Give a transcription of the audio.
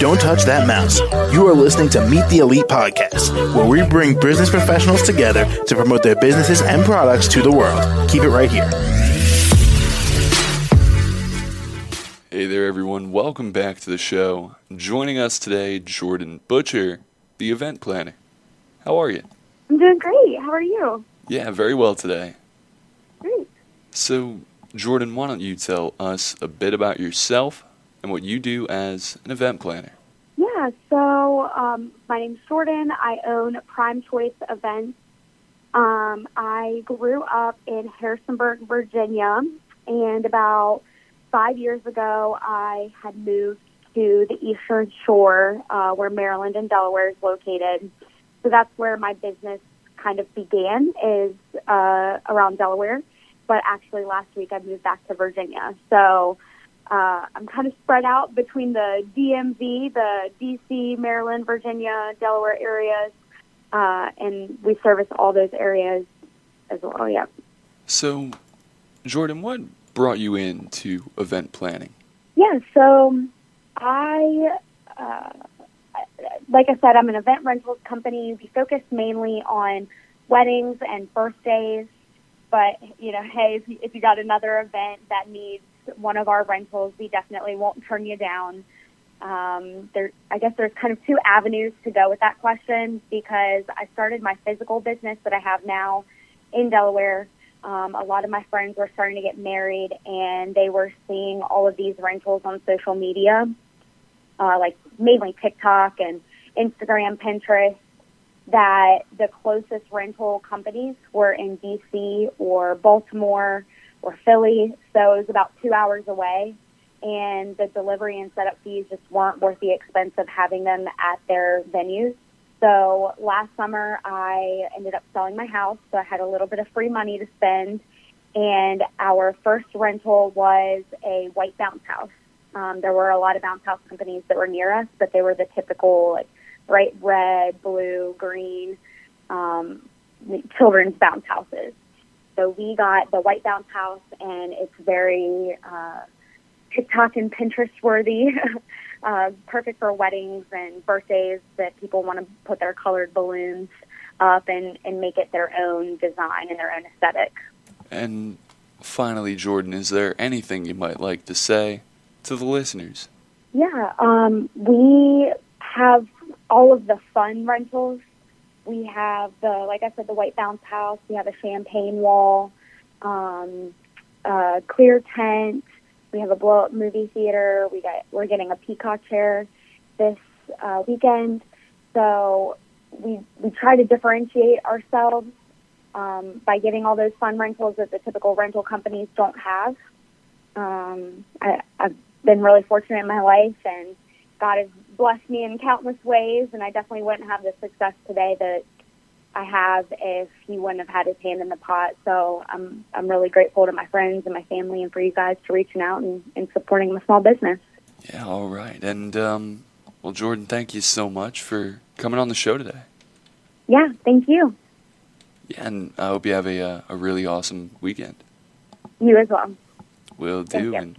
Don't touch that mouse. You are listening to Meet the Elite podcast, where we bring business professionals together to promote their businesses and products to the world. Keep it right here. Hey there, everyone. Welcome back to the show. Joining us today, Jordan Butcher, the event planner. How are you? I'm doing great. How are you? Yeah, very well today. Great. So, Jordan, why don't you tell us a bit about yourself and what you do as an event planner? Yeah, so um, my name's Jordan. I own Prime Choice Events. Um, I grew up in Harrisonburg, Virginia, and about five years ago, I had moved to the Eastern Shore, uh, where Maryland and Delaware is located. So that's where my business kind of began, is uh, around Delaware. But actually, last week I moved back to Virginia. So uh, I'm kind of spread out between the DMV, the DC, Maryland, Virginia, Delaware areas, uh, and we service all those areas as well. Yeah. So, Jordan, what brought you into event planning? Yeah. So I, uh, like I said, I'm an event rentals company. We focus mainly on weddings and birthdays. But you know, hey, if you, if you got another event that needs one of our rentals, we definitely won't turn you down. Um, there, I guess there's kind of two avenues to go with that question because I started my physical business that I have now in Delaware. Um, a lot of my friends were starting to get married and they were seeing all of these rentals on social media, uh, like mainly TikTok and Instagram, Pinterest, that the closest rental companies were in DC or Baltimore or Philly. So it was about two hours away. And the delivery and setup fees just weren't worth the expense of having them at their venues. So last summer, I ended up selling my house. So I had a little bit of free money to spend. And our first rental was a white bounce house. Um, there were a lot of bounce house companies that were near us, but they were the typical like bright red, blue, green um, children's bounce houses. So we got the white bounce house, and it's very uh, TikTok and Pinterest worthy. uh, perfect for weddings and birthdays that people want to put their colored balloons up and, and make it their own design and their own aesthetic. And finally, Jordan, is there anything you might like to say to the listeners? Yeah, um, we have all of the fun rentals we have the, like I said, the white bounce house. We have a champagne wall, um, a clear tent. We have a blow up movie theater. We got we're getting a peacock chair this uh, weekend. So we we try to differentiate ourselves um, by getting all those fun rentals that the typical rental companies don't have. Um, I, I've been really fortunate in my life, and God has blessed me in countless ways, and I definitely wouldn't have the success today that I have if he wouldn't have had his hand in the pot. So I'm I'm really grateful to my friends and my family and for you guys to reaching out and, and supporting my small business. Yeah, all right. And um, well, Jordan, thank you so much for coming on the show today. Yeah, thank you. Yeah, and I hope you have a uh, a really awesome weekend. You as well. Will do. And